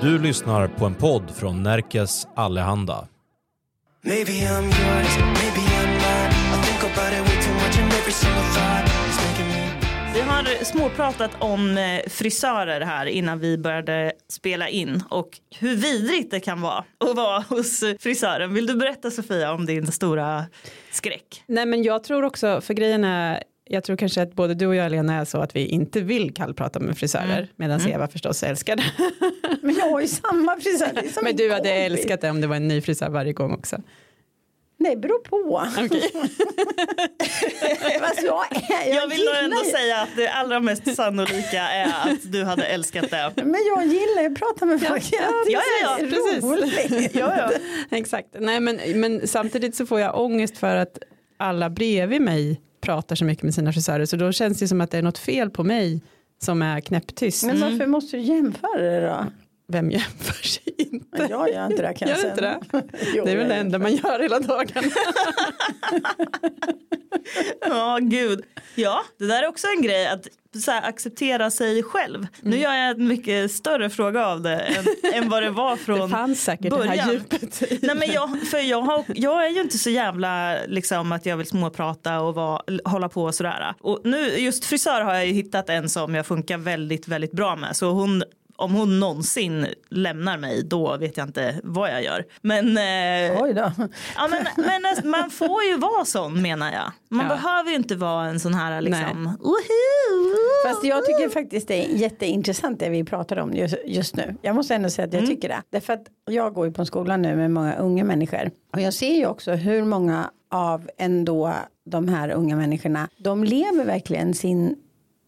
Du lyssnar på en podd från Närkes Allehanda. Maybe I'm yours, maybe I'm not. I think about it way too much and every single thought is making me. Vi har småpratat om eh, frisörer här innan vi började spela in och hur vidrigt det kan vara att vara hos frisören. Vill du berätta Sofia om din stora skräck? Nej men jag tror också, för grejen är, jag tror kanske att både du och jag Lena är så att vi inte vill kallprata med frisörer Mm. medan Eva förstås älskar det. Men jag har ju samma frisör. men en du hade kompis. älskat det om det var en ny frisör varje gång också. Nej, det beror på. Fast jag, är, Jag vill nog ändå ju- säga att det allra mest sannolika är att du hade älskat det. Men jag gillar ju att prata med folk. ja, ja, ja, precis. roligt. Ja, ja. Exakt, nej men, men samtidigt så får jag ångest för att alla bredvid mig pratar så mycket med sina frisörer så då känns det som att det är något fel på mig som är knäpptyst. Men varför måste du jämföra det då? Vem jämför sig inte? Jag gör inte det kan jag Gör inte säga. det? Jo, Det är väl det enda man gör hela dagarna. Ja, gud. Ja, det där är också en grej att här, acceptera sig själv. Nu Mm. gör jag en mycket större fråga av det än, än vad det var från Det fanns säkert det här början. djupet i Nej, men jag, för jag, har, jag är ju inte så jävla liksom att jag vill småprata och vara, hålla på och sådär. Och nu just frisör har jag ju hittat en som jag funkar väldigt, väldigt bra med. Så hon, om hon någonsin lämnar mig då vet jag inte vad jag gör. Men, eh, Oj då. ja, men, men man får ju vara sån menar jag. Man Ja. behöver ju inte vara en sån här liksom. Woho! Fast jag tycker faktiskt det är jätteintressant det vi pratar om just, just nu. Jag måste ändå säga att jag tycker det. Därför att jag går ju på en skola nu med många unga människor. Och jag ser ju också hur många av ändå de här unga människorna, de lever verkligen sin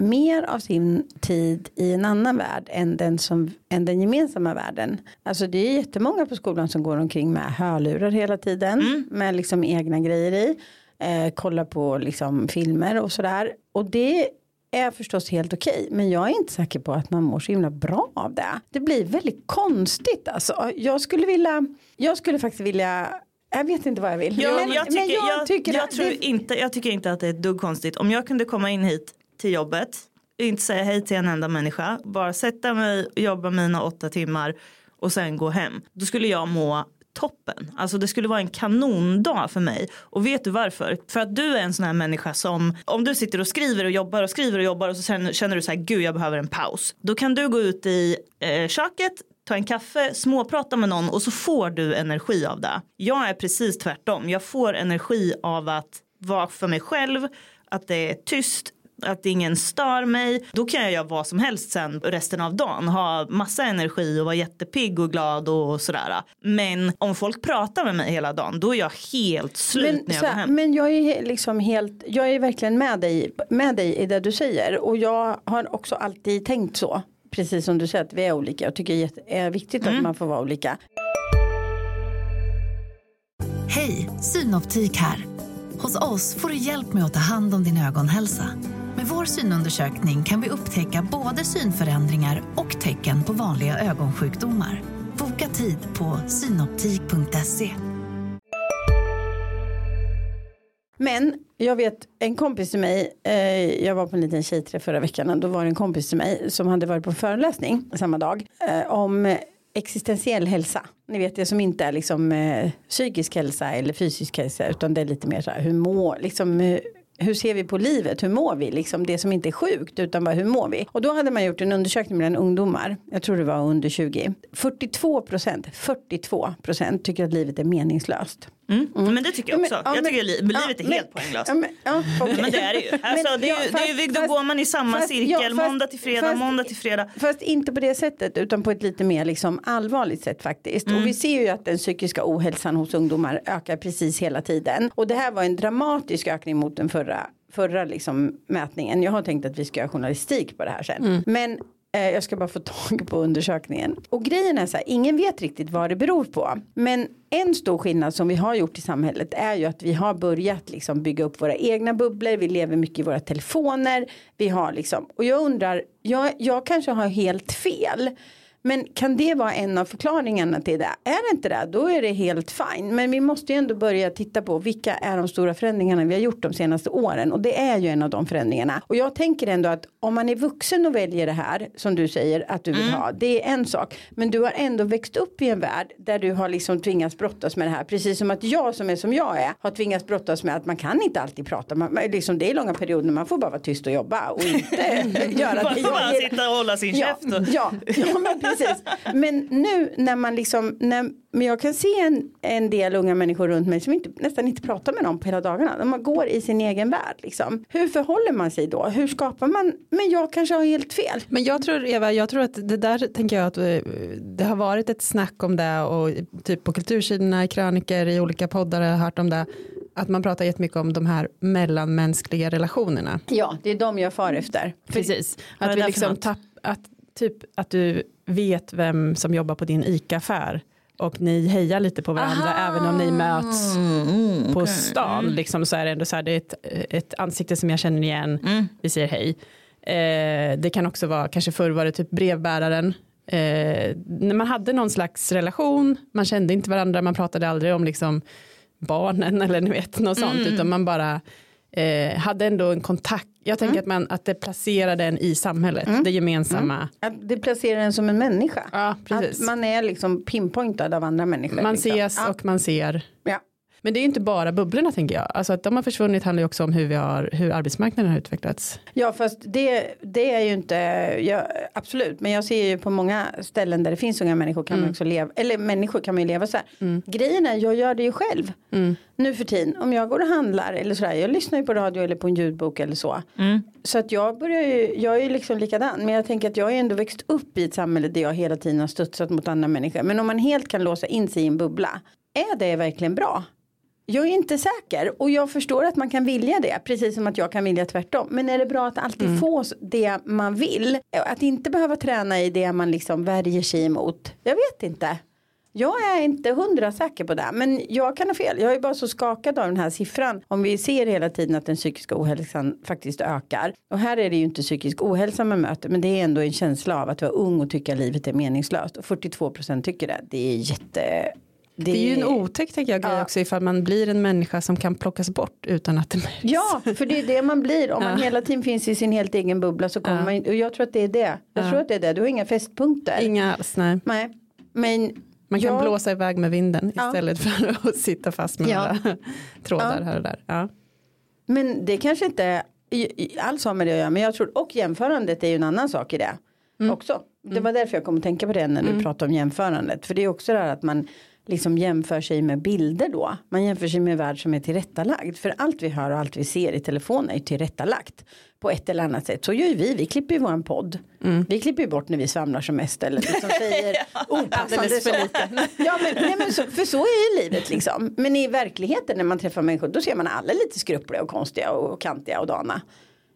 mer av sin tid i en annan värld än den, som, än den gemensamma världen. Alltså det är jättemånga på skolan som går omkring med hörlurar hela tiden. Med liksom egna grejer i. Eh, kollar på liksom filmer och sådär. Och det är förstås helt okej. Men jag är inte säker på att man mår så himla bra av det. Det blir väldigt konstigt alltså. Jag skulle vilja, jag skulle faktiskt vilja jag vet inte vad jag vill. Jag, Men- jag, tycker, men jag, tycker jag, att tror det- inte, jag tycker inte att det är ett dugg konstigt. Om jag kunde komma in hit till jobbet, inte säga hej till en enda människa, bara sätta mig och jobba mina åtta timmar och sen gå hem. Då skulle jag må toppen. Alltså det skulle vara en kanondag för mig. Och vet du varför? För att du är en sån här människa som om du sitter och skriver och jobbar och skriver och jobbar och så känner, känner du så här gud jag behöver en paus. Då kan du gå ut i eh, köket ta en kaffe, småprata med någon och så får du energi av det. Jag är precis tvärtom. Jag får energi av att vara för mig själv, att det är tyst, att ingen stör mig. Då kan jag göra vad som helst sen resten av dagen. Ha massa energi och vara jättepigg och glad och sådär. Men om folk pratar med mig hela dagen då är jag helt slut Men, när jag går hem. men jag är liksom helt, jag är verkligen med dig, med dig i det du säger och jag har också alltid tänkt så. Precis som du säger att vi är olika. Jag tycker det är viktigt Mm. att man får vara olika. Hej, Synoptik här. Hos oss får du hjälp med att ta hand om din ögonhälsa. Med vår synundersökning kan vi upptäcka både synförändringar och tecken på vanliga ögonsjukdomar. Boka tid på synoptik.se. Men jag vet en kompis till mig, eh, jag var på en liten tjejträff förra veckan då var det en kompis till mig som hade varit på en föreläsning samma dag eh, om existentiell hälsa. Ni vet det som inte är liksom eh, psykisk hälsa eller fysisk hälsa utan det är lite mer så här hur mår, liksom eh, hur, ser vi på livet, hur mår vi, liksom det som inte är sjukt utan bara hur mår vi. Och då hade man gjort en undersökning bland ungdomar, jag tror det var under 20, 42 procent, 42 procent tycker att livet är meningslöst. Mm. Men det tycker jag Ja, också. men- ja, jag men- tycker li- livet ja, är men- helt poänglöst. Ja, men, ja, okej. Men det är det ju. Alltså, Men, det är ja, ju, det är ju fast- då går man i samma fast- cirkel, fast- måndag till fredag, fast- måndag till fredag. Fast inte på det sättet utan på ett lite mer liksom allvarligt sätt faktiskt. Mm. Och vi ser ju att den psykiska ohälsan hos ungdomar ökar precis hela tiden. Och det här var en dramatisk ökning mot den förra, förra liksom mätningen. Jag har tänkt att vi ska göra journalistik på det här sen. Men eh, Eh, jag ska bara få tag på undersökningen. Och grejen är så här, ingen vet riktigt vad det beror på. Men en stor skillnad som vi har gjort i samhället är ju att vi har börjat liksom bygga upp våra egna bubblor. Vi lever mycket i våra telefoner. Vi har liksom, och jag undrar, jag, jag kanske har helt fel. Men kan det vara en av förklaringarna till det? Är det inte det, då är det helt fine. Men vi måste ju ändå börja titta på vilka är de stora förändringarna vi har gjort de senaste åren. Och det är ju en av de förändringarna. Och jag tänker ändå att om man är vuxen och väljer det här som du säger att du vill ha. Det är en sak. Men du har ändå växt upp i en värld där du har liksom tvingats brottas med det här. Precis som att jag som är som jag är har tvingats brottas med att man kan inte alltid prata. Man, liksom, det är långa perioder man får bara vara tyst och jobba och inte göra det. Bara, sitta och hålla sin Ja, käft. Och... ja, ja men precis. Men nu när man liksom, när, men jag kan se en, en del unga människor runt mig som inte, nästan inte pratar med någon på hela dagarna. De går i sin egen värld liksom. Hur förhåller man sig då? Hur skapar man, men jag kanske har helt fel. Men jag tror Eva, jag tror att det där tänker jag att eh, det har varit ett snack om det och typ på kultursidorna, i kröniker, i olika poddar har jag hört om det. Att man pratar jättemycket om de här mellanmänskliga relationerna. Ja, det är de jag far efter. Precis. Att, vi liksom tapp, att, typ, att du vet vem som jobbar på din ICA-affär och ni hejar lite på varandra även om ni möts Mm, på stan. Liksom, så är det ändå så här, det är ett, ett ansikte som jag känner igen, Mm. vi säger hej. Eh, det kan också vara, kanske förr var det typ brevbäraren. Eh, när man hade någon slags relation, man kände inte varandra, man pratade aldrig om liksom barnen eller ni vet något sånt, Mm. utan man bara eh, hade ändå en kontakt. Jag tänker Mm. att, man, att det placerade en i samhället, det gemensamma. Att det placerar en som en människa. Ja, precis. Att man är liksom pinpointad av andra människor. Man liksom. ses ja. och man ser. Ja. Men det är ju inte bara bubblorna tänker jag. Alltså att de har försvunnit handlar ju också om hur, vi har, hur arbetsmarknaden har utvecklats. Ja fast det, det är ju inte, ja, absolut men jag ser ju på många ställen där det finns unga människor kan man också leva, eller människor kan man ju leva så här. Grejen är jag gör det ju själv. Nu för tiden om jag går och handlar eller sådär, jag lyssnar ju på radio eller på en ljudbok eller så. Så att jag börjar ju, jag är ju liksom likadan men jag tänker att jag har ju ändå växt upp i ett samhälle där jag hela tiden har studsat mot andra människor. Men om man helt kan låsa in sig i en bubbla, är det verkligen bra? Jag är inte säker och jag förstår att man kan vilja det precis som att jag kan vilja tvärtom. Men är det bra att alltid få det man vill? Att inte behöva träna i det man liksom värjer sig emot. Jag vet inte. Jag är inte hundra säker på det. Men jag kan ha fel. Jag är bara så skakad av den här siffran. Om vi ser hela tiden att den psykiska ohälsan faktiskt ökar. Och här är det ju inte psykisk ohälsa man möter. Men det är ändå en känsla av att vara ung och tycka livet är meningslöst. Och 42 procent tycker det. Det är jätte... Det är ju en otäck tänker jag grej Ja. också ifall man blir en människa som kan plockas bort utan att det märks. Ja, för det är det man blir. Om man Ja. hela tiden finns i sin helt egen bubbla så kommer Ja. man Och jag tror att det är det. Jag Ja. tror att det är det. Du har inga fästpunkter. Inga alls, nej. Nej. Men Man kan jag- blåsa iväg med vinden istället för att sitta fast med några trådar här och där. Men det kanske inte alls har med det att göra. Men jag tror, och jämförandet är ju en annan sak i det. Mm. Också. Det var därför jag kom att tänka på det när du pratade om jämförandet. För det är också det här att man liksom jämför sig med bilder då. Man jämför sig med värld som är tillrättalagd. För allt vi hör och allt vi ser i telefonen är tillrättalagt. På ett eller annat sätt. Så gör ju vi. Vi klipper ju våran podd. Mm. Vi klipper ju bort när vi svamlar som mest. Eller liksom säger opassande saker. Ja men, nej, men så, för så är ju livet liksom. Men i verkligheten när man träffar människor då ser man alla lite skruppliga och konstiga och kantiga och dana.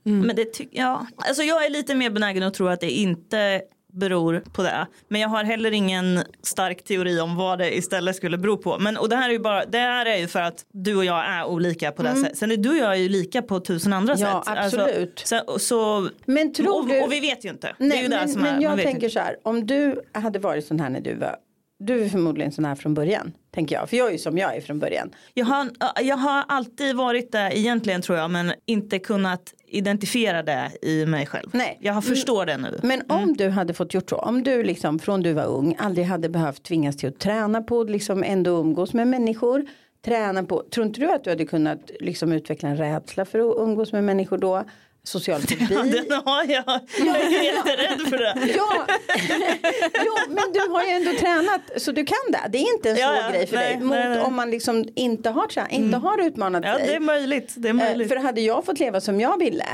Men det ja. alltså jag är lite mer benägen att tro att det inte beror på det. Men jag har heller ingen stark teori om vad det istället skulle bero på. Men, och det här är ju bara, det här är ju för att du och jag är olika på det sättet. Sen är du och jag är ju lika på tusen andra Ja, sätt. absolut. så, så, Men tror och, du... och vi vet ju inte. Nej, ju men, men är, jag tänker så här. Om du hade varit sån här när du var. Du är förmodligen sån här från början. Tänker jag. För jag är ju som jag är från början. Jag har, jag har alltid varit det egentligen tror jag men inte kunnat identifiera det i mig själv. Nej. Jag förstår det nu. Men om du hade fått gjort så. Om du liksom från du var ung aldrig hade behövt tvingas till att träna på att liksom ändå umgås med människor. Träna på. Tror inte du att du hade kunnat liksom utveckla en rädsla för att umgås med människor då? Social fobi. Den har jag. Jag är jätterädd för det. Ja, jo, men du har ju ändå tränat så du kan det. Det är inte en svår Ja, ja. grej för Nej, dig. Mot nej, nej. om man liksom inte har, trä- inte har utmanat Ja, sig. det är möjligt. Det är Eh, möjligt. För hade jag fått leva som jag ville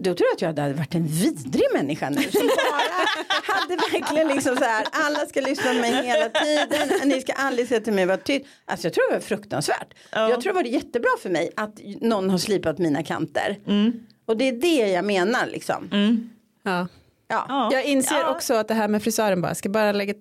då tror jag att jag hade varit en vidrig människa nu. Som bara hade verkligen liksom så här alla ska lyssna på mig hela tiden. Ni ska aldrig säga till mig vad tyst. Alltså jag tror det var fruktansvärt. Ja. Jag tror det var jättebra för mig att någon har slipat mina kanter. Och det är det jag menar liksom. Ja. Ja. Ja. Jag inser Ja. också att det här med frisören bara, jag ska bara lägga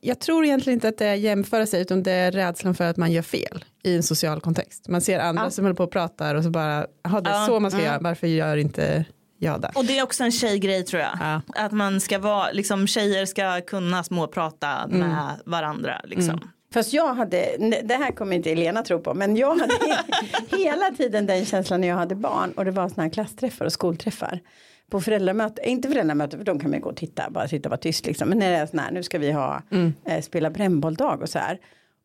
jag tror egentligen inte att det är jämföra sig utan det är rädslan för att man gör fel i en social kontext. Man ser andra Ja. som håller på och pratar och så bara, jaha det är Ja. så man ska göra, varför gör inte jag där. Och det är också en tjejgrej tror jag. Ja. Att man ska vara, liksom tjejer ska kunna småprata med varandra liksom. Fast jag hade, det här kommer inte Elena tro på, men jag hade hela tiden den känslan när jag hade barn och det var sådana här klassträffar och skolträffar. På föräldramöte, inte föräldramöte för de kan man ju gå och titta, bara sitta och vara tyst liksom. Men när det är sån här, nu ska vi ha, eh, spela brännbolldag och så här.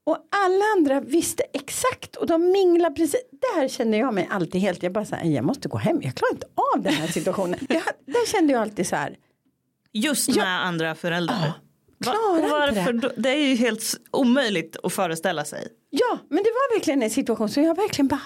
Och alla andra visste exakt och de minglade precis. Där kände jag mig alltid helt, jag bara så här, jag måste gå hem, jag klarar inte av den här situationen. Jag, där kände jag alltid så här, Just med andra föräldrar. Va- klarar och inte det. det är ju helt omöjligt att föreställa sig. Ja, men det var verkligen en situation som jag verkligen bara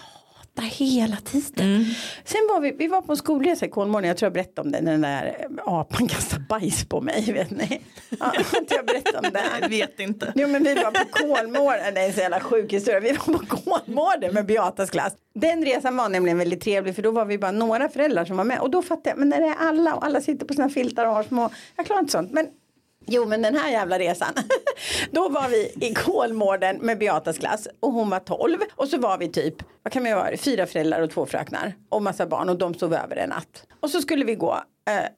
hatar hela tiden. Sen var vi, vi var på en skolresa i Kolmården, jag tror jag berättade om det, när den där apan kastade bajs på mig. Vet ni? Ja, inte jag berättat om det? Jag vet inte. Jo men vi var på Kolmården, det är en så jävla sjuk historia. Vi var på Kolmården med Beatas klass. Den resan var nämligen väldigt trevlig för då var vi bara några föräldrar som var med. Och då fattade jag, men när det är alla och alla sitter på sina filtar och har små, jag klarar inte sånt. Men Jo men den här jävla resan. Då var vi i Kolmården med Beatas klass och hon var 12. Och så var vi typ, vad kan vi vara, fyra föräldrar och två fröknar. Och massa barn och de sov över en natt. Och så skulle vi gå,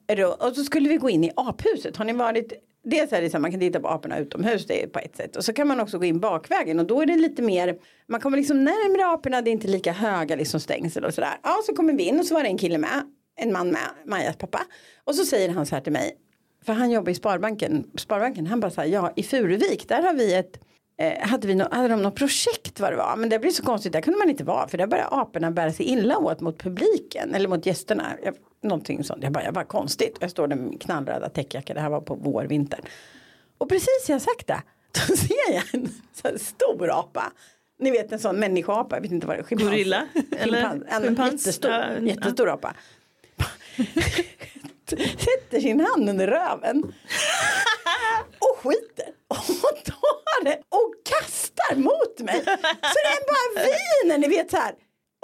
eh, och så skulle vi gå in i aphuset. Har ni varit Dels är det så här, man kan titta på aporna utomhus det är på ett sätt. Och så kan man också gå in bakvägen och då är det lite mer Man kommer liksom närmre aporna, det är inte lika höga liksom stängsel och sådär. Ja så kommer vi in och så var det en kille med En man med, Majas pappa. Och så säger han så här till mig för han jobbar i Sparbanken. Sparbanken han bara här, ja i Furuvik där har vi ett eh, hade, vi no, hade de något projekt vad det var. Men det blir så konstigt, där kunde man inte vara. För där började aporna bära sig illa åt mot publiken. Eller mot gästerna. Jag, någonting sånt. Jag bara, jag bara konstigt. Jag står där med knallröda täckjacka. Det här var på vår, vinter. Och precis jag sagt det. Då ser jag en så här stor apa. Ni vet en sån människoapa. Jag vet inte vad det är. Gorilla? Eller Schimpans. En schimpans? jättestor, ja. jättestor apa. Sätter sin hand under röven. Och skiter. Och tar det och kastar mot mig. Så den bara viner, ni vet så här.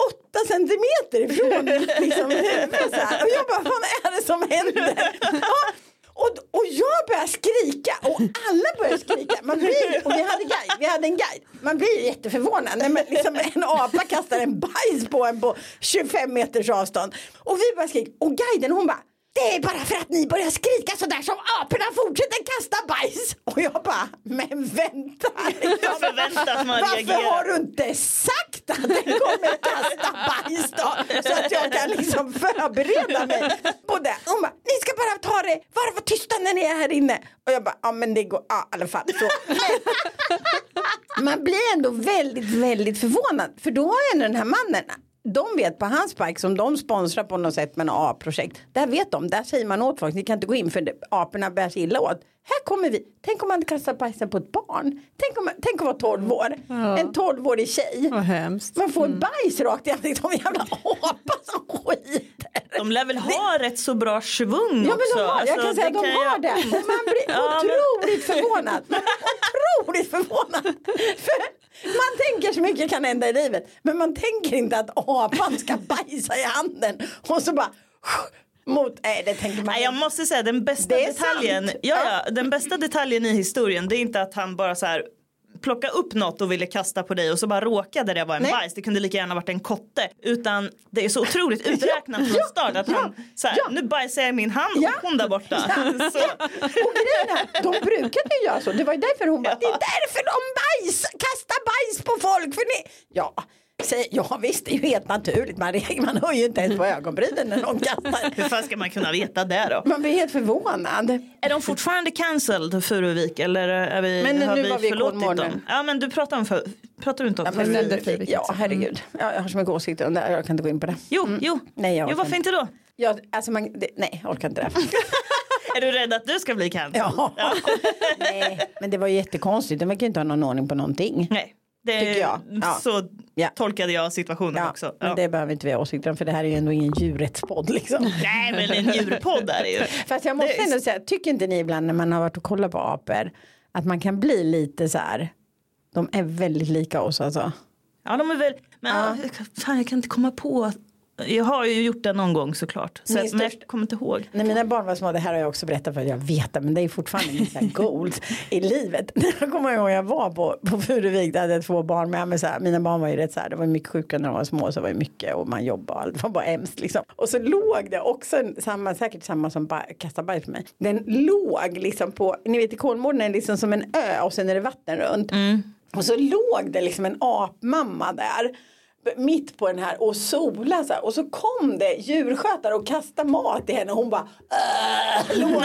Åtta centimeter ifrån liksom, huvudet så här. Och jag bara, vad är det som händer? Ja, och, och jag börjar skrika och alla börjar skrika. Man blir, och vi hade, guide, vi hade en guide. Man blir ju jätteförvånad när man, liksom, en apa kastar en bajs på en på 25 meters avstånd. Och vi börjar skrika och guiden hon bara det är bara för att ni börjar skrika sådär som aporna fortsätter kasta bajs. Och jag bara, men vänta. Jag förväntar att man Varför har du inte sagt att den kommer kasta bajs då? Så att jag kan liksom förbereda mig på det. Hon bara, ni ska bara ta det, bara vara tysta när ni är här inne. Och jag bara, ja men det går, ja i alla fall. Så. Man blir ändå väldigt, väldigt förvånad. För då har ju ändå den här mannen de vet på hans park som de sponsrar på något sätt med något A-projekt. Där vet de, där säger man åt folk, ni kan inte gå in för aporna bär sig illa åt. Här kommer vi, tänk om man kastar bajsen på ett barn. Tänk om, tänk att vara 12 år, en 12-årig tjej. Man får bajs rakt i ansiktet av en jävla apa som skiter. De lär väl ha rätt så bra svung Ja också. men de har, jag Alltså, kan säga att de kan har jag- det. Och man blir Ja, men- otroligt förvånad. Man blir otroligt förvånad. För man tänker så mycket kan hända i livet. Men man tänker inte att apan ska bajsa i handen. Och så bara mot, nej det tänker man Nej, jag måste säga den bästa Det detaljen. Ja, ja, den bästa detaljen i historien det är inte att han bara så här plocka upp något och ville kasta på dig och så bara råkade det vara en Nej. bajs. Det kunde lika gärna varit en kotte. Utan det är så otroligt uträknat från ja, start att ja, han så här, ja. nu bajsar jag i min hand och hon där borta. Så, Och grejen är, de brukade ju göra så. Det var ju därför hon bara, det är därför de bajs, kastar bajs på folk. För ni... Ja, ja visst det är ju helt naturligt. Man, man hör ju inte ens på ögonbrynen när någon kastar. hur fan ska man kunna veta det då? Man blir helt förvånad. Är de fortfarande cancelled Furuvik eller är vi, Men har nu vi var vi förlåtit Kolmården. dem? Ja men du pratar om för, pratar du inte om Ja, men Furuvik? Ja herregud. Ja, jag har så mycket åsikter om det. Jag kan inte gå in på det. Jo, jo. Nej, jag jo varför inte då? Jag, alltså man, det, nej, jag orkar inte det. Är du rädd att du ska bli cancelled? Ja. nej, men det var ju jättekonstigt. De verkar ju inte ha någon ordning på någonting. Nej. Det jag. Ja. Så Ja. tolkade jag situationen Ja, också. men det behöver inte vi ha åsikter om för det här är ju ändå ingen djurrättspodd liksom. Nej men en djurpodd är det ju. Fast jag måste Det ändå säga, tycker inte ni ibland när man har varit och kollat på apor att man kan bli lite så här, de är väldigt lika oss alltså. Ja de är väl, men ja. fan jag kan inte komma på Jag har ju gjort det någon gång såklart. Så att, men jag största- kommer inte ihåg. När mina barn var små, det här har jag också berättat för jag vet det, men det är fortfarande min så goals i livet. Jag kommer ihåg jag var på, på Furuvik, där hade jag två barn med, men så här, mina barn var ju rätt så här, det var mycket sjuka när de var små, så var det mycket och man jobbade, och det var bara hemskt liksom. Och så låg det också, samma, säkert samma som kastade bajs på mig, den låg liksom på, ni vet i Kolmården är det liksom som en ö och sen är det vatten runt. Och så låg det liksom en apmamma där mitt på den här och sola så här. och så kom det djurskötare och kastade mat i henne och hon bara "Åh!" låg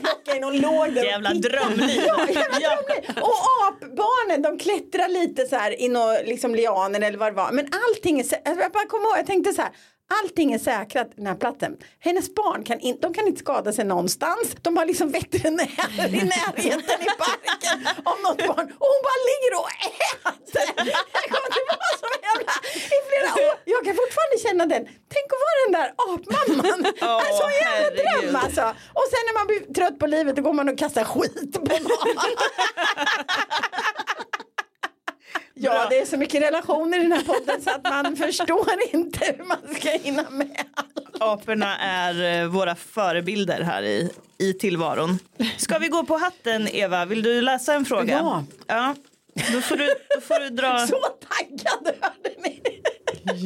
plockade in och låg där Jävla drömliv. Ja, jävla drömliv. Och apbarnen de klättrar lite så här i liksom lianer eller vad det var men allting alltså, jag bara kommer ihåg jag tänkte så här Allting är säkrat den här platsen. Hennes barn kan, in, de kan inte skada sig någonstans. De har liksom veterinärer i närheten i parken om något barn. Och hon bara ligger och äter. Jag kommer vara så jävla i flera år. Jag kan fortfarande känna den. Tänk att vara den där apmamman. Åh, alltså en jävla herregud. dröm alltså. Och sen när man blir trött på livet då går man och kastar skit på någon. Ja, Bra. det är så mycket relationer i den här podden så att man förstår inte hur man ska hinna med allt. Aporna är eh, våra förebilder här i, i tillvaron. Ska vi gå på hatten Eva? Vill du läsa en fråga? Ja. ja. Då får du, då får du dra. Så taggad hörde ni.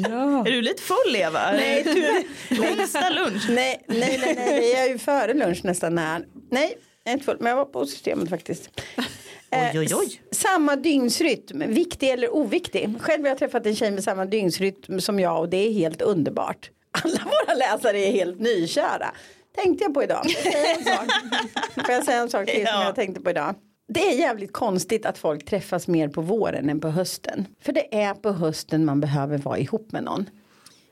Ja. Är du lite full Eva? Nej, tyvärr. Onsdag lunch. Nej, nej, nej, nej, vi är ju före lunch nästan här. Nej, jag är inte full, men jag var på systemet faktiskt. Eh, Oj, oj, oj. Samma dygnsrytm, viktig eller oviktig? Själv har jag träffat en tjej med samma dygnsrytm som jag och det är helt underbart. Alla våra läsare är helt nykära. Tänkte jag på idag. Får jag säga en sak? Till som Ja. jag tänkte på idag? Det är jävligt konstigt att folk träffas mer på våren än på hösten. För det är på hösten man behöver vara ihop med någon.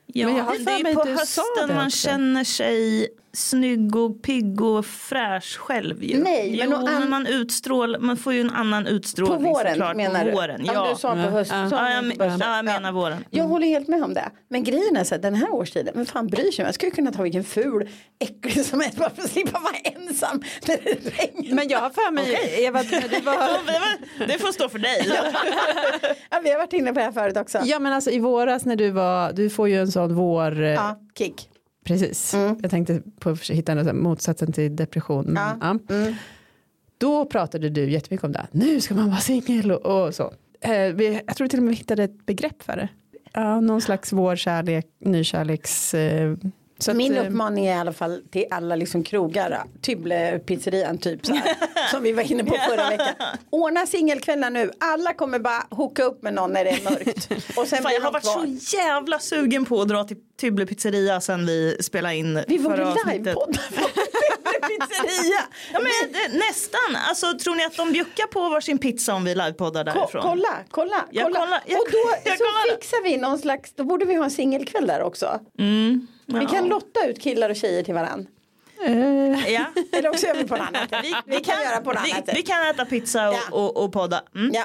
Ja, Men jag har det är på hösten man känner sig snygg och pigg och fräsch själv ju. Nej, men jo, an- men man utstrålar, man får ju en annan På utstrålning våren såklart. menar på du? våren. Ja, Ja. du sa på hösten. Ja, du jag, på men- ja, jag menar våren. Jag håller helt med om det. Men grejen är så att den här årstiden, men fan bryr sig? Jag skulle kunna ta vilken ful äcklig som helst bara för att slippa vara ensam när det regnar. Men jag har för mig, Eva, när du var, Ja, det var- Det får stå för dig. Ja, vi har varit inne på det här förut också. Ja, ja men alltså i våras när du var, du får ju en sån vår, eh, kick. Precis. Jag tänkte på att hitta här motsatsen till depression. Men, Ja. ja. Då pratade du jättemycket om det. Nu ska man vara singel och, och så. Eh, vi, jag tror till och med vi hittade ett begrepp för det. Ja, någon slags vårkärlek, nykärleks... Eh, så att, Min eh, uppmaning är i alla fall till alla liksom krogar, Tybble pizzerian typ så här, som vi var inne på förra veckan. Ordna singelkvällar nu, alla kommer bara hooka upp med någon när det är mörkt. Och sen Fan, jag har varit kvar. så jävla sugen på att dra till Tybble pizzeria sen vi spelade in Vi förra borde avsnittet. Tybble pizzeria. Ja, men, det, nästan. Alltså, tror ni att de bjuckar på varsin pizza om vi livepoddar Ko- därifrån? kolla, kolla, Jag kolla. kollar, jag- och då jag så kollar. fixar vi någon slags, då borde vi ha en singelkväll där också. Vi kan lotta ut killar och tjejer till varann. eh, Ja. Eller också gör vi på något annat sätt. Vi, vi kan göra på något annat vi, sätt. vi kan äta pizza och, Ja. och, och podda. Mm. Ja.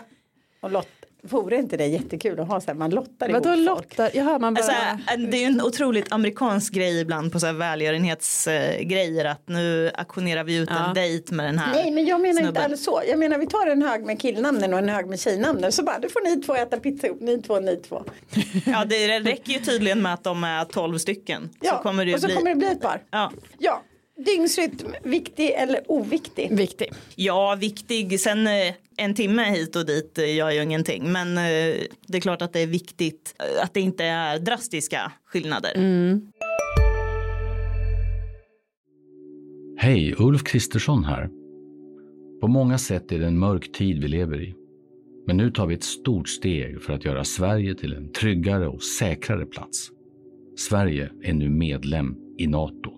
Och lott, vore inte det jättekul att ha så här, man lottar ihop folk. Lotta? Jaha, man bara... Alltså, det är ju en otroligt amerikansk grej ibland på så här välgörenhetsgrejer att nu auktionerar vi ut Ja. en dejt med den här Nej men jag menar inte snubben. alls så. Jag menar vi tar en hög med killnamnen och en hög med tjejnamnen. Så bara, då får ni två äta pizza ihop, ni två, ni två. Ja det räcker ju tydligen med att de är 12 stycken. Ja, så kommer det och så bli. kommer det bli ett par. Ja. Ja, dygnsrytm, viktig eller oviktig? Viktig. ja viktig. Sen eh, en timme hit och dit eh, gör ju ingenting. Men eh, det är klart att det är viktigt att det inte är drastiska skillnader. Hej, Ulf Kristersson här. På många sätt är det en mörk tid vi lever i. Men nu tar vi ett stort steg för att göra Sverige till en tryggare och säkrare plats. Sverige är nu medlem i Nato.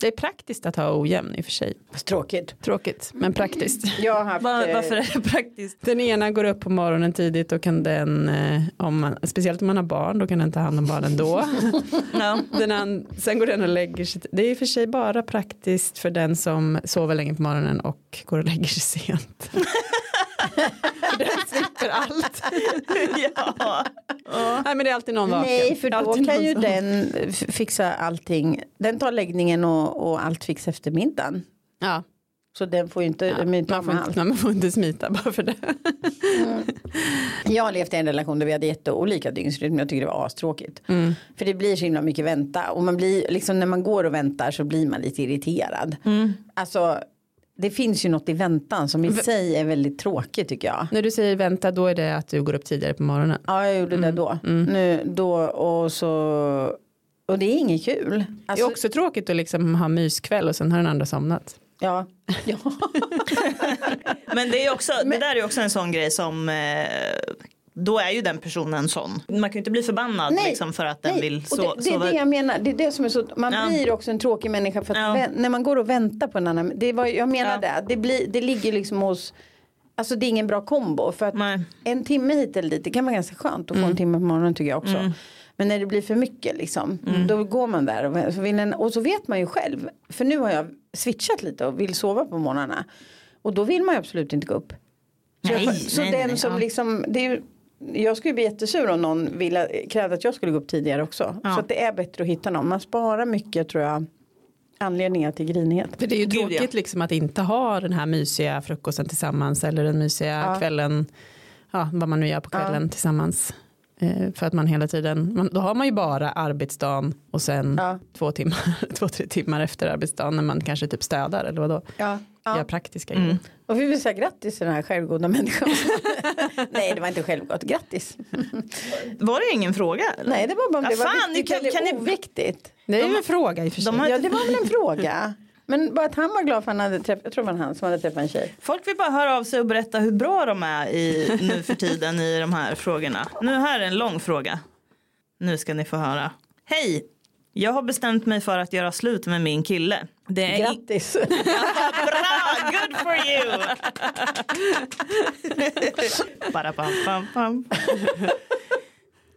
Det är praktiskt att ha ojämn i och för sig. Tråkigt. Tråkigt men praktiskt. Jag har haft, Var, eh, varför är det praktiskt? Den ena går upp på morgonen tidigt och kan den, eh, om man, speciellt om man har barn, då kan den ta hand om barnen då. Ja. Den an, sen går den och lägger sig. Det är i och för sig bara praktiskt för den som sover länge på morgonen och går och lägger sig sent. Den slipper allt. ja. Nej men det är alltid någon vaken. Nej, för då kan ju som- den fixa allting. Den tar läggningen och, och allt fix efter middagen. Ja, Så den får ju inte ja. Man, får inte, allt. man får inte smita bara för det. Jag har levt i en relation där vi hade jätteolika dygnsrytm. Jag tycker det var astråkigt. För det blir så himla mycket vänta. Och man blir, liksom när man går och väntar så blir man lite irriterad. Alltså det finns ju något i väntan som i sig är väldigt tråkigt tycker jag. När du säger vänta då är det att du går upp tidigare på morgonen. Ja jag gjorde det då. Nu, då och så. Och det är inget kul. Det Alltså, är också tråkigt att liksom ha myskväll och sen har den andra somnat. ja. ja. Men det, är också, det där är också en sån grej som eh, då är ju den personen sån. Man kan ju inte bli förbannad Nej, liksom, för att den Nej, vill och so- det, det är sova. det jag menar. Det är det som är så, man Ja. blir också en tråkig människa för att Ja. vä- när man går och väntar på en annan. Det var, jag menar Ja. det. Det, blir, det ligger liksom hos. Alltså det är ingen bra kombo. För att Nej. en timme hit eller dit. Det kan vara ganska skönt att få en timme på morgonen tycker jag också. Men när det blir för mycket liksom. Då går man där och så, en, och så vet man ju själv. För nu har jag switchat lite och vill sova på morgnarna. Och då vill man ju absolut inte gå upp. Så, Nej, jag, så den som liksom, det är ju, jag skulle bli jättesur om någon ville, krävde att jag skulle gå upp tidigare också. Ja. Så att det är bättre att hitta någon. Man sparar mycket tror jag. Anledningar till grinighet. För det är ju Gud, tråkigt ja. liksom att inte ha den här mysiga frukosten tillsammans eller den mysiga Ja. kvällen, ja, vad man nu gör på kvällen tillsammans. Eh, för att man hela tiden, man, då har man ju bara arbetsdagen och sen Ja. två, timmar, två, tre timmar efter arbetsdagen när man kanske typ städar eller vadå, Ja. gör Ja. praktiska Mm. grejer. Och vi vill säga grattis till den här självgoda människan. Nej det var inte självgott, grattis. Var det ingen fråga? Eller? Nej det var bara om Ja, det var fan, viktigt kan- eller kan oviktigt. Det är ju De- en fråga i och för sig. de har- Ja det var väl en fråga. Men bara att han var glad för han hade träffat, jag tror det var han som hade träffat en tjej. Folk vill bara höra av sig och berätta hur bra de är i, nu för tiden i de här frågorna. Nu här är en lång fråga. Nu ska ni få höra. Hej! Jag har bestämt mig för att göra slut med min kille. Det är i- Grattis. Bra! Good for you! Bara pam, pam, pam.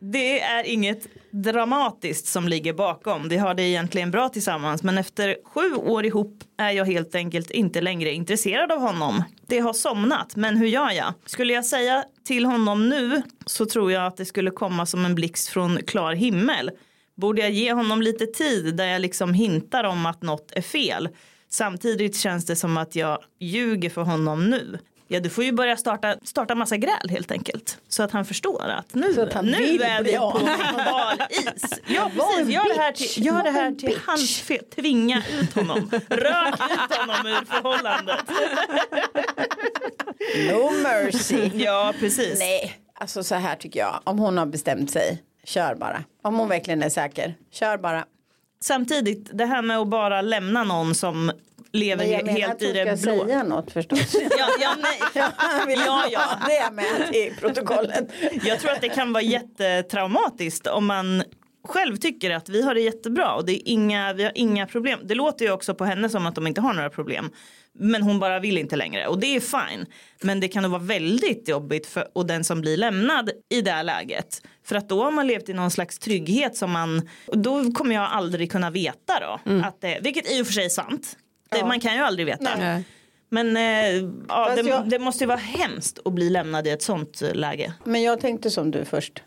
Det är inget dramatiskt som ligger bakom. Vi har det egentligen bra tillsammans men efter sju år ihop är jag helt enkelt inte längre intresserad av honom. Det har somnat, men hur gör jag? Skulle jag säga till honom nu så tror jag att det skulle komma som en blixt från klar himmel. Borde jag ge honom lite tid där jag liksom hintar om att något är fel? Samtidigt känns det som att jag ljuger för honom nu. Ja, du får ju börja starta, starta massa gräl helt enkelt. Så att han förstår att nu, nu är vi på hal is. Ja, precis. Gör det här till, gör det här till hans fel. Tvinga ut honom. Rök ut honom ur förhållandet. No mercy. Ja, precis. Nej, alltså så här tycker jag. Om hon har bestämt sig, kör bara. Om hon verkligen är säker, kör bara. Samtidigt, det här med att bara lämna någon som lever Men jag menar helt att i det ska blå. säga något förstås. Ja, ja, nej. Ja, ja. det med i protokollet. Jag tror att det kan vara jättetraumatiskt om man själv tycker att vi har det jättebra och det är inga, vi har inga problem. Det låter ju också på henne som att de inte har några problem. Men hon bara vill inte längre och det är fine. Men det kan nog vara väldigt jobbigt för och den som blir lämnad i det här läget. För att då har man levt i någon slags trygghet som man, då kommer jag aldrig kunna veta då. Att det, vilket i och för sig är sant. Det, Ja. Man kan ju aldrig veta. Nej. Men eh, ja, det, jag- det måste ju vara hemskt att bli lämnad i ett sånt eh, läge. Men jag tänkte som du först.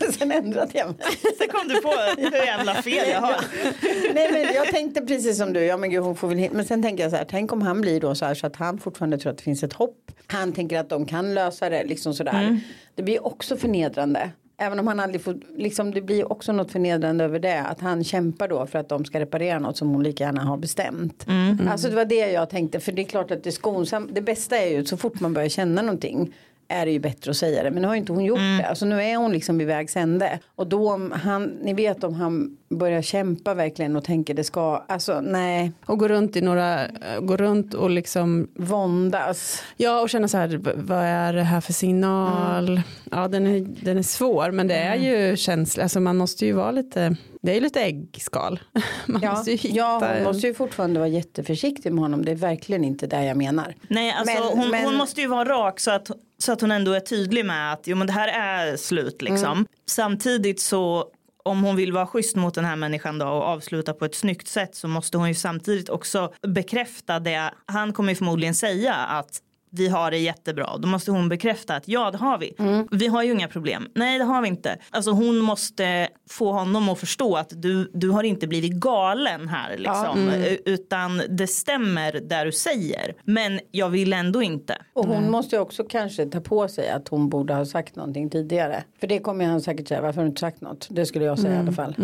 Men Sen ändrade jag mig. Sen kom du på hur jävla fel jag har. Nej men jag tänkte precis som du. Ja men gud hon får väl hit. Men sen tänker jag så här. Tänk om han blir då så här så att han fortfarande tror att det finns ett hopp. Han tänker att de kan lösa det liksom sådär. Det blir också förnedrande. Även om han aldrig får, liksom det blir också något förnedrande över det. Att han kämpar då för att de ska reparera något som hon lika gärna har bestämt. Alltså det var det jag tänkte. För det är klart att det är skonsamt. Det bästa är ju så fort man börjar känna någonting. Är det ju bättre att säga det. Men nu har ju inte hon gjort det. Alltså nu är hon liksom vid vägs ände. Och då om han, ni vet om han börjar kämpa verkligen och tänker det ska, alltså nej, Och gå runt i några, eh, gå runt och liksom, våndas. ja och känna så här, vad är det här för signal? Ja den är, den är svår men det är ju känsligt, alltså man måste ju vara lite, det är ju lite äggskal. Man Ja, måste ju hitta ja, hon en- måste ju fortfarande vara jätteförsiktig med honom, det är verkligen inte det jag menar. Nej, alltså Men- hon, men- hon måste ju vara rak så att, så att hon ändå är tydlig med att jo, men det här är slut liksom. Mm. Samtidigt så om hon vill vara schysst mot den här människan då och avsluta på ett snyggt sätt så måste hon ju samtidigt också bekräfta det. Han kommer ju förmodligen säga att vi har det jättebra. Då måste hon bekräfta att ja det har vi. Mm. Vi har ju inga problem. Nej det har vi inte. Alltså hon måste få honom att förstå att du, du har inte blivit galen här liksom. mm. Utan det stämmer där du säger. Men jag vill ändå inte. Och hon måste ju också kanske ta på sig att hon borde ha sagt någonting tidigare. För det kommer han säkert säga, varför har du inte sagt något? Det skulle jag säga i alla fall.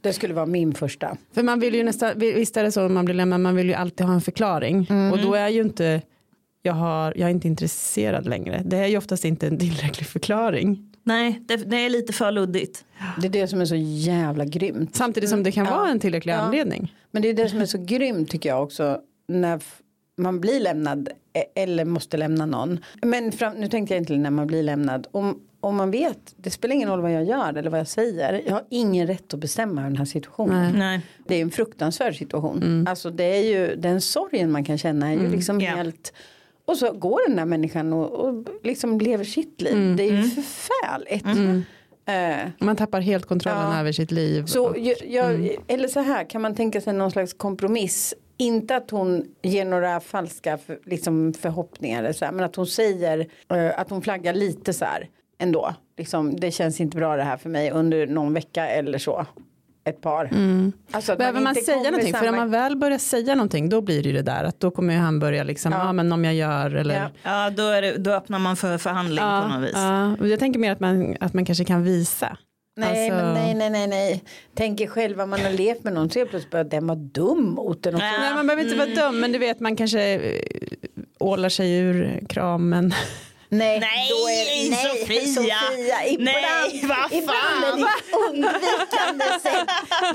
Det skulle vara min första. För man vill ju nästan, visst är det så man blir lämnad, man vill ju alltid ha en förklaring. Och då är ju inte, jag, har, jag är inte intresserad längre. Det är ju oftast inte en tillräcklig förklaring. Nej det, det är lite för luddigt. Det är det som är så jävla grymt. Samtidigt som det kan Ja. vara en tillräcklig Ja. anledning. Men det är det som är så grymt tycker jag också. När man blir lämnad e- eller måste lämna någon. Men fram, nu tänkte jag inte när man blir lämnad. Om, om man vet, det spelar ingen roll vad jag gör eller vad jag säger. Jag har ingen rätt att bestämma över den här situationen. Nej. Det är en fruktansvärd situation. Alltså det är ju den sorgen man kan känna är ju liksom Ja. helt. Och så går den där människan och, och liksom lever sitt liv. Det är ju förfärligt. Eh, Man tappar helt kontrollen Ja. över sitt liv. så Och- jag, jag, Eller så här kan man tänka sig någon slags kompromiss. Inte att hon ger några falska för, liksom förhoppningar eller så här, men att hon säger eh, att hon flaggar lite så här ändå. Liksom, det känns inte bra det här för mig under någon vecka eller så. Ett par. Alltså att Behöver man inte säga någonting? För samma- om man väl börjar säga någonting då blir det ju det där att då kommer ju han börja liksom, ja, Ja. men om jag gör eller Ja. Ja då, är det, då öppnar man för förhandling på något vis. ja. Jag tänker mer att man, att man kanske kan visa. Nej, Alltså- men nej, nej, nej, nej. Tänker själv vad man har levt med någon så helt plötsligt börjar den vara dum mot den. Så. Nej. Man behöver inte vara dum men du vet man kanske eh, ålar sig ur kramen. Nej, Nej, då är, nej, Sofia. Sofia ibland, Nej, vad ibland är fan. ditt undvikande sätt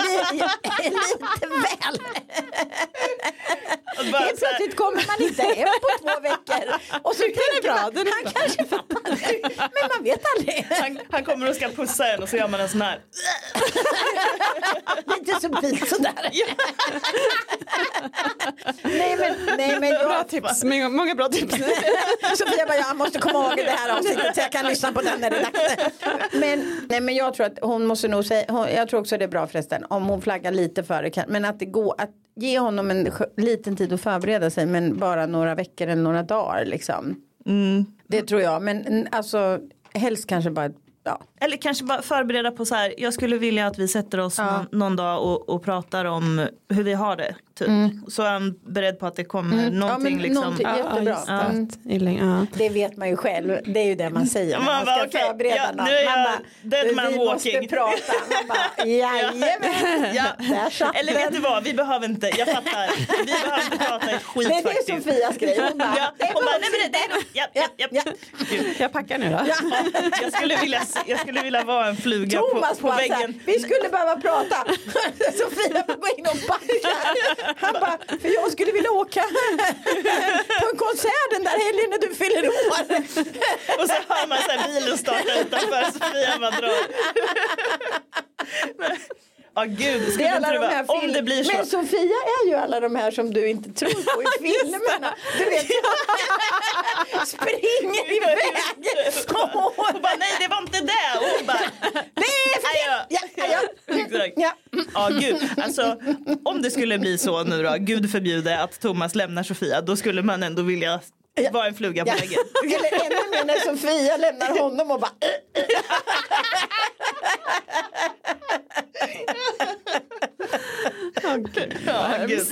lite väl. Helt plötsligt kommer man inte hem på två veckor. Och så tänker bra, man, han bra. kanske fattar det. Men man vet aldrig. han, han kommer och ska pussa en och så gör man en sån här. Lite subtilt sådär. nej men, nej men Bra jag, tips, många, många bra tips. Sofia bara, jag måste komma ihåg det här avsnittet så jag kan lyssna på den när det är dags. Men, nej, men jag tror att hon måste nog säga, hon, jag tror också det är bra förresten om hon flaggar lite före. kan- Men att det går, att ge honom en liten tid att förbereda sig men bara några veckor eller några dagar liksom. Det tror jag, men mm, alltså helst kanske bara, ja. Eller kanske bara förbereda på så här. Jag skulle vilja att vi sätter oss någon, någon dag och, och pratar om hur vi har det. Typ. Så är han beredd på att det kommer Mm. Ja, någonting men liksom. någonting. Ja, Jättebra. det. Mm. Ja. Det vet man ju själv, det är ju det man säger Man man bara, ska okej, förbereda ja, nu är Man jag bara, dead man vi måste walking. prata. Man bara, jajamän. Ja. Där Eller vet du vad, vi behöver inte, jag fattar. Vi behöver inte prata ett skit Men det är faktiskt. Sofias grej. Hon bara, Ja, det hon bara, nej men det, det, ja, ja, ja. Ja. Jag packar nu då. jag, skulle vilja, se- jag skulle vilja vara en fluga på, Thomas på bara så här, väggen. vi skulle behöva prata. Sofia får gå in och backa. Han bara, för jag skulle vilja åka på en konsert den där helgen när du fyller år. Och så hör man så här bilen starta utanför Sofia bara drar. Ja gud, Det är alla de här vara, om film- det blir så. Men Sofia är ju alla de här som du inte tror på i filmerna. Du vet, springer iväg. Hon bara nej det var inte det. Och hon bara Nej, för. Ja, ja, Exakt. ja. Ja gud, alltså om det skulle bli så nu då, gud förbjude att Thomas lämnar Sofia, då skulle man ändå vilja vara en fluga på Ja. väggen. Eller ännu mer när Sofia lämnar honom och bara Ja, gud.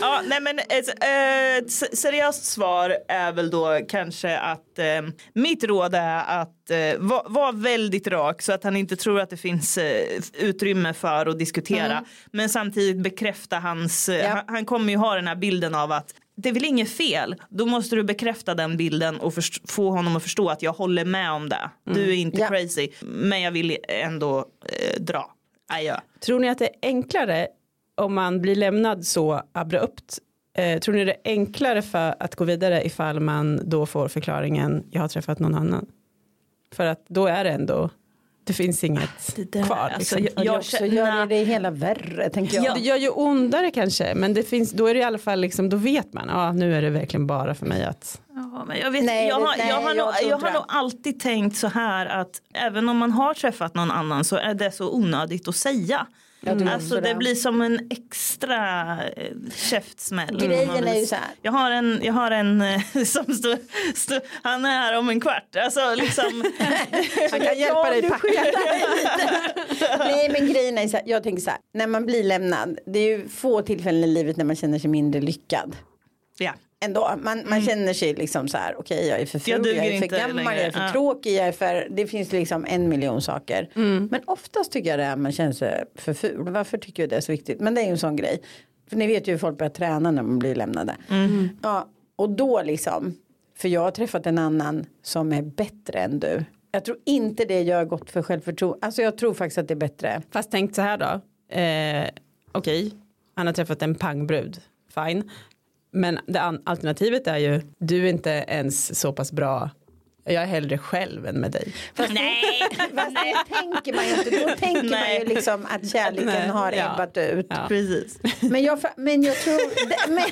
Ja, nej men ett, ett s- seriöst svar är väl då kanske att eh, mitt råd är att eh, vara var väldigt rak så att han inte tror att det finns eh, utrymme för att diskutera. Men samtidigt bekräfta hans, eh, Ja. han, han kommer ju ha den här bilden av att det är väl inget fel. Då måste du bekräfta den bilden och få honom att förstå att jag håller med om det. Du är inte Ja. crazy. Men jag vill ändå eh, dra. Ja. Tror ni att det är enklare om man blir lämnad så abrupt? Eh, tror ni det är enklare för att gå vidare ifall man då får förklaringen jag har träffat någon annan? För att då är det ändå, det finns inget Det där, kvar. alltså, Liksom. jag, Jag jag också känner, gör det hela värre tänker jag. Det gör ju ondare kanske, men det finns, då är det i alla fall liksom, då vet man, ja nu är det verkligen bara för mig att Ja, men jag, vet, Nej, jag, det- har, nej, jag, har, jag nog, tror jag inte har det. nog alltid tänkt så här att även om man har träffat någon annan så är det så onödigt att säga. Tror Alltså det blir som en extra eh, käftsmäll. Grejen är ju så här. Jag har en, jag har en eh, som står, står, han är här om en kvart. Alltså liksom. han kan hjälpa dig packa. Nej men grejen är så här, jag tänker så här, när man blir lämnad, det är ju få tillfällen i livet när man känner sig mindre lyckad. ja. Ändå, man, man känner sig liksom så här, okej jag är för Mm. Jag ful, duger jag, är för gammal, längre. jag är för Ja. tråkig, jag är för, det finns liksom en miljon saker. Mm. Men oftast tycker jag det är att man känner sig för ful, varför tycker jag det är så viktigt? Men det är ju en sån grej. För ni vet ju hur folk börjar träna när man blir lämnade. Mm. Ja, och då liksom, för jag har träffat en annan som är bättre än du. Jag tror inte det gör gott för självförtroende. Alltså jag tror faktiskt att det är bättre. Fast tänk så här då, eh, okej, han har träffat en pangbrud, fine. Men det alternativet är ju, du är inte ens så pass bra, jag är hellre själv än med dig. Nej. Fast det tänker man ju inte. Då tänker man Nej. ju liksom att kärleken Nej, har ja. ebbat ut. Ja. Precis. Men, jag, men jag tror... det-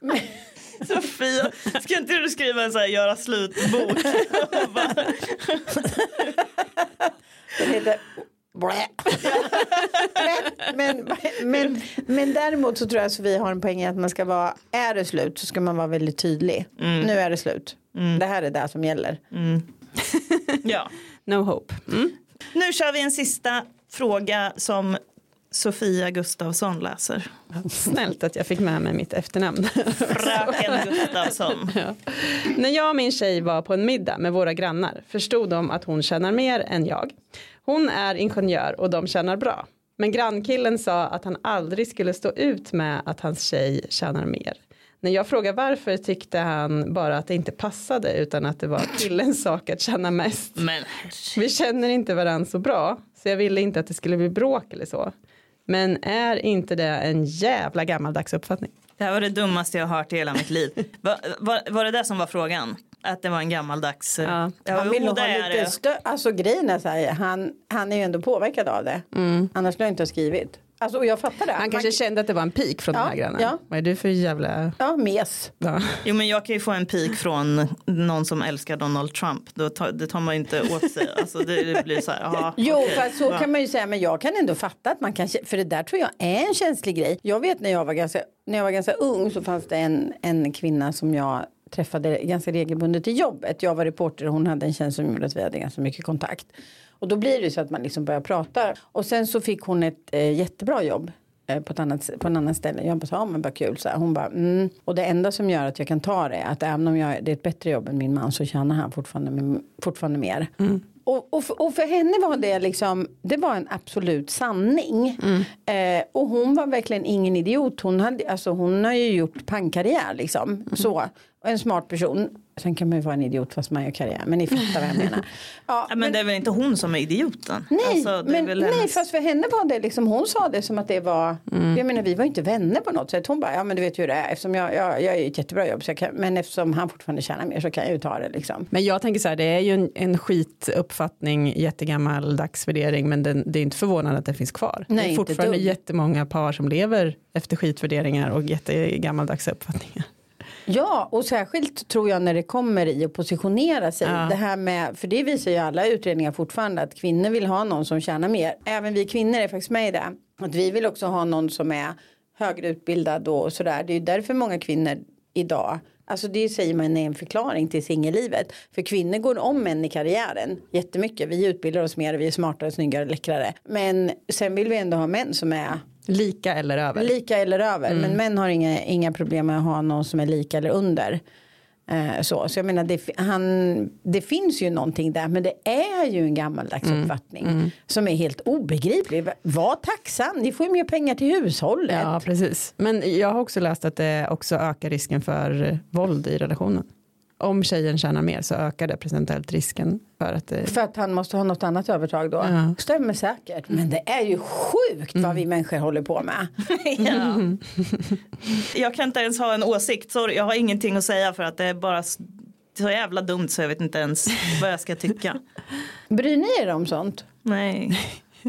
Men, Sofia, ska inte du skriva en så här göra slut-bok? den heter... Blä. men, men, men, men däremot så tror jag att vi har en poäng i att man ska vara, är det slut så ska man vara väldigt tydlig. Nu är det slut. Det här är det som gäller. ja. No hope. Mm. Nu kör vi en sista fråga som Sofia Gustafsson läser. Snällt att jag fick med mig mitt efternamn. Fröken Gustafsson. Ja. När jag och min tjej var på en middag med våra grannar förstod de att hon tjänar mer än jag. Hon är ingenjör och de tjänar bra. Men grannkillen sa att han aldrig skulle stå ut med att hans tjej tjänar mer. När jag frågade varför tyckte han bara att det inte passade utan att det var killens sak att tjäna mest. Men Vi känner inte varandra så bra så jag ville inte att det skulle bli bråk eller så. Men är inte det en jävla gammaldags uppfattning? Det här var det dummaste jag har hört i hela mitt liv. Va, va, var det det som var frågan? Att det var en gammaldags... Ja. Han vill jo, nog det ha lite stö- Alltså grejen är så här, han, han är ju ändå påverkad av det. Annars skulle jag inte ha skrivit. Alltså och jag fattar det. Han Man- kanske kände att det var en pik från Ja, de här grannarna. ja. Vad är du för jävla... Ja, mes. Ja. Jo men jag kan ju få en pik från någon som älskar Donald Trump. Då tar, det tar man ju inte åt sig. Alltså det, det blir så här, aha, Jo, okej, för att så va. kan man ju säga, men jag kan ändå fatta att man kan, för det där tror jag är en känslig grej. Jag vet när jag var ganska, när jag var ganska ung så fanns det en, en kvinna som jag träffade ganska regelbundet i jobbet. Jag var reporter och hon hade en tjänst som gjorde att vi hade ganska mycket kontakt. Och då blir det så att man liksom börjar prata. Och sen så fick hon ett eh, jättebra jobb eh, på, ett annat, på en annan ställe. Jag bara ja men vad kul. Så här. Hon bara, mm. Och det enda som gör att jag kan ta det är att även om jag, det är ett bättre jobb än min man så tjänar han fortfarande, fortfarande mer. Och, och, för, och för henne var det liksom, det var en absolut sanning. Eh, och hon var verkligen ingen idiot. Hon, hade, alltså, hon har ju gjort pangkarriär liksom. Så, och en smart person. Sen kan man ju vara en idiot fast man gör karriär. Men ni fattar vad jag menar. Ja, Ja, men det är väl inte hon som är idioten? Nej, Alltså, det är men, väl nej hennes- fast för henne var det liksom, hon sa det som att det var, jag menar vi var inte vänner på något sätt. Hon bara, ja men du vet ju hur det är, eftersom jag, jag, jag är ett jättebra jobb, så jag kan, men eftersom han fortfarande tjänar mer så kan jag ju ta det liksom. Men jag tänker så här, det är ju en, en skituppfattning, jättegammal dagsvärdering, men den, det är inte förvånande att den finns kvar. Nej, det är fortfarande jättemånga par som lever efter skitvärderingar och jättegammaldags uppfattningar. Ja, och särskilt tror jag när det kommer i att positionera sig. Ja. Det här med, för det visar ju alla utredningar fortfarande att kvinnor vill ha någon som tjänar mer. Även vi kvinnor är faktiskt med i det. Att vi vill också ha någon som är högre utbildad och sådär. Det är ju därför många kvinnor idag Alltså det säger man är en förklaring till singellivet. För kvinnor går om män i karriären jättemycket. Vi utbildar oss mer, vi är smartare, snyggare, läckrare. Men sen vill vi ändå ha män som är Lika eller över. Lika eller över. Men män har inga, inga problem med att ha någon som är lika eller under. Eh, så. så jag menar det, han, det finns ju någonting där men det är ju en gammaldags uppfattning. Som är helt obegriplig. Var tacksam, ni får ju mer pengar till hushållet. Ja, precis. Men jag har också läst att det också ökar risken för våld i relationen. Om tjejen tjänar mer så ökar det procentuellt risken för att det För att han måste ha något annat övertag då. Ja. Stämmer säkert. Men det är ju sjukt vad vi människor håller på med. ja. Jag kan inte ens ha en åsikt, sorry, jag har ingenting att säga för att det är bara så jävla dumt så jag vet inte ens vad jag ska tycka. Bryr ni er om sånt? Nej.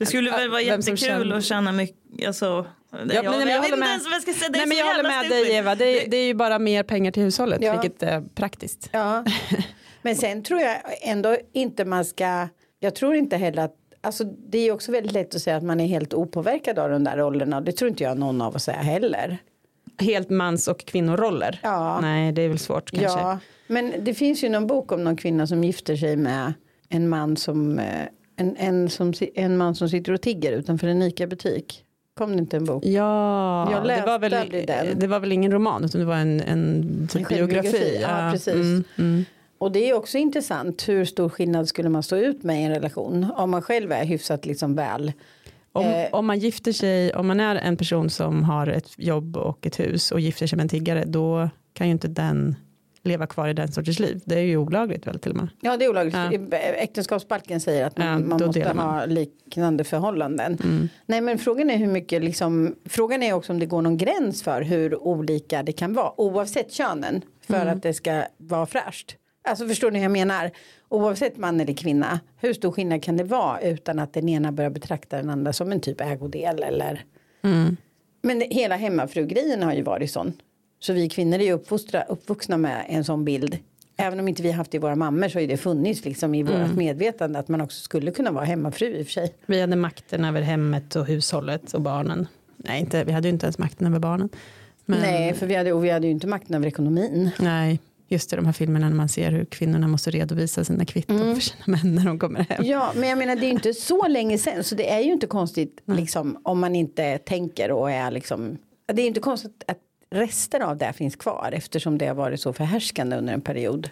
Det skulle väl vara jättekul känner- att tjäna mycket, alltså. Ja, nej, men jag vet håller inte med. ens vad jag ska säga, det Nej, men jag håller med stupid. dig Eva, det är, det är ju bara mer pengar till hushållet Ja. vilket är praktiskt. Ja. Men sen tror jag ändå inte man ska, jag tror inte heller att, alltså det är också väldigt lätt att säga att man är helt opåverkad av de där rollerna. Det tror inte jag någon av oss är heller. Helt mans och kvinnoroller. Ja. Nej det är väl svårt kanske. Ja, men det finns ju någon bok om någon kvinna som gifter sig med en man som, eh, en, en, som, en man som sitter och tigger utanför en ICA-butik. Kom det inte en bok? Ja, Jag det, läste var väl, den. det var väl ingen roman utan det var en, en typ En biografi. ja, precis. Mm, mm. Och det är också intressant hur stor skillnad skulle man stå ut med i en relation om man själv är hyfsat liksom väl. Om, Eh. om man gifter sig, om man är en person som har ett jobb och ett hus och gifter sig med en tiggare då kan ju inte den leva kvar i den sortens liv. Det är ju olagligt väl till och med. Ja det är olagligt. Ja. Äktenskapsbalken säger att man, Ja, man måste man. ha liknande förhållanden. Mm. Nej men frågan är hur mycket liksom, frågan är också om det går någon gräns för hur olika det kan vara oavsett könen för Mm. att det ska vara fräscht. Alltså förstår ni hur jag menar? Oavsett man eller kvinna, hur stor skillnad kan det vara utan att den ena börjar betrakta den andra som en typ ägodel eller Mm. Men hela hemmafrugrejen har ju varit sån. Så vi kvinnor är ju uppvuxna med en sån bild. Även om inte vi haft det i våra mammor så har det funnits liksom i Mm. vårt medvetande att man också skulle kunna vara hemmafru i och för sig. Vi hade makten över hemmet och hushållet och barnen. Nej, inte, vi hade ju inte ens makten över barnen. Men, Nej, för vi hade, och vi hade ju inte makten över ekonomin. Nej, just i de här filmerna när man ser hur kvinnorna måste redovisa sina kvitton Mm. för sina män när de kommer hem. Ja, men jag menar det är ju inte så länge sedan så det är ju inte konstigt liksom om man inte tänker och är liksom. Det är ju inte konstigt att rester av det finns kvar eftersom det har varit så förhärskande under en period.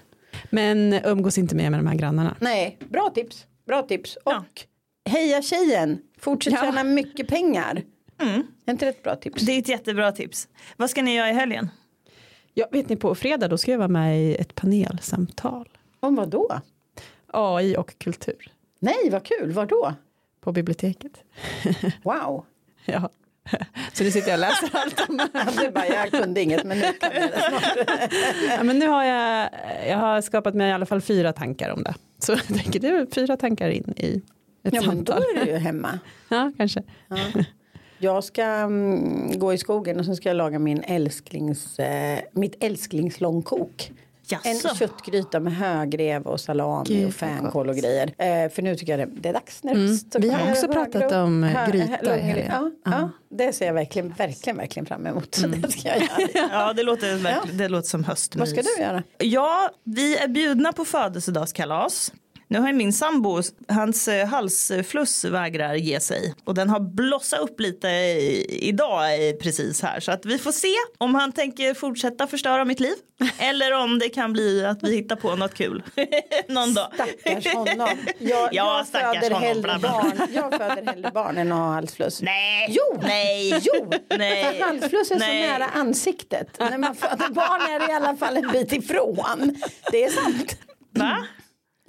Men umgås inte mer med de här grannarna. Nej, bra tips. Bra tips. Och heja tjejen. Fortsätt Ja. tjäna mycket pengar. Mm. Är inte det ett bra tips? Det är ett jättebra tips. Vad ska ni göra i helgen? Ja, vet ni på fredag då ska jag vara med i ett panelsamtal. Om vad då? AI och kultur Nej, vad kul. Var då? på biblioteket. Wow. Ja. Så nu sitter jag och läser allt om det bara, jag kunde inget men nu kan jag det ja, men nu har jag, jag har skapat mig i alla fall fyra tankar om det. Så jag tänker det är fyra tankar in i ett Ja, men då samtal. är du ju hemma. Ja, kanske. Ja. Jag ska mm, gå i skogen och sen ska jag laga min älsklings, eh, mitt älsklingslångkok. En Jaså? köttgryta med högrev och salami Gud, och fänkål och grejer. Eh, för nu tycker jag det, det är dags nu. Mm. Vi har också pratat om, eh, Hö- gryta i lång- helgen. Ja, Ja. det ser jag verkligen, verkligen, verkligen fram emot. Så det ska jag göra. Ja, det låter, det låter som höstmys. Vad ska du göra? Ja, vi är bjudna på födelsedagskalas. Nu har min sambo, hans eh, halsfluss vägrar ge sig. Och den har blossat upp lite idag eh, precis här. Så att vi får se om han tänker fortsätta förstöra mitt liv. Eller om det kan bli att vi hittar på något kul någon dag. Stackars honom. Jag, Ja, jag föder honom, hellre barn. Jag föder hellre barn än att ha halsfluss. Nej, Jo, nej, Jo, nej. för halsfluss är Nej. så nära ansiktet. När man föder barn är det i alla fall en bit ifrån. Det är sant. Va?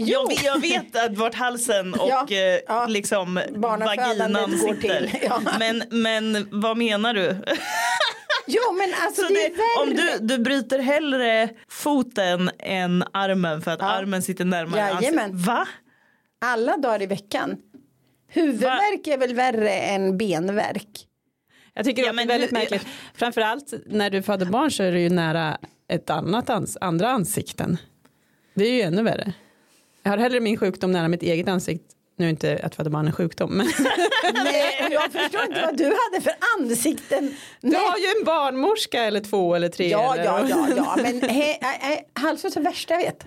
Jag, vet- jag vet att vart halsen och Ja, eh, ja. liksom vaginan går sitter. till, ja. Men, men vad menar du? Jo, men alltså Så det är det, om du, du bryter hellre foten än armen för att Ja. armen sitter närmare Jajamän. ansiktet. Va? Alla dagar i veckan. Huvudvärk är väl värre än benvärk. Jag tycker det är väldigt hur- märkligt. Framförallt när du föder barn så är du ju nära ett annat ans andra ansikten. Det är ju ännu värre. Jag har hellre min sjukdom nära mitt eget ansikte nu är inte att föda barn en sjukdom, men Nej, och jag förstår inte vad du hade för ansikten. du har ju en barnmorska eller två eller tre. Ja, eller, ja, ja, ja, men halsfluss är det värsta jag vet.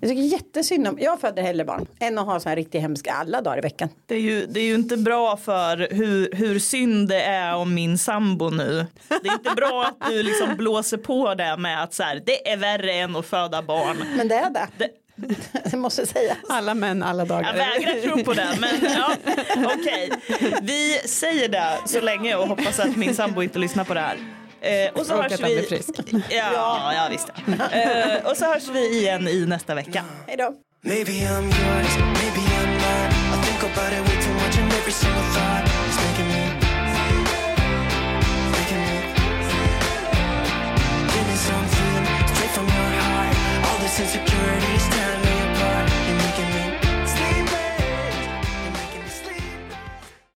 Jag tycker jättesynd om, jag föder hellre barn än att ha så här riktigt hemska alla dagar i veckan. Det är, ju, det är ju inte bra för hur, hur synd det är om min sambo nu. Det är inte bra att du liksom blåser på det med att så här, det är värre än att föda barn. Men det är det. Det måste sägas. Alla män alla dagar. Jag vägrar tro på det, men ja, okej. Vi säger det så länge och hoppas att min sambo inte lyssnar på det här. Eh, och så Och hörs att han vi... blir frisk. Ja, ja visst. Eh, och så hörs vi igen i nästa vecka. Hej då.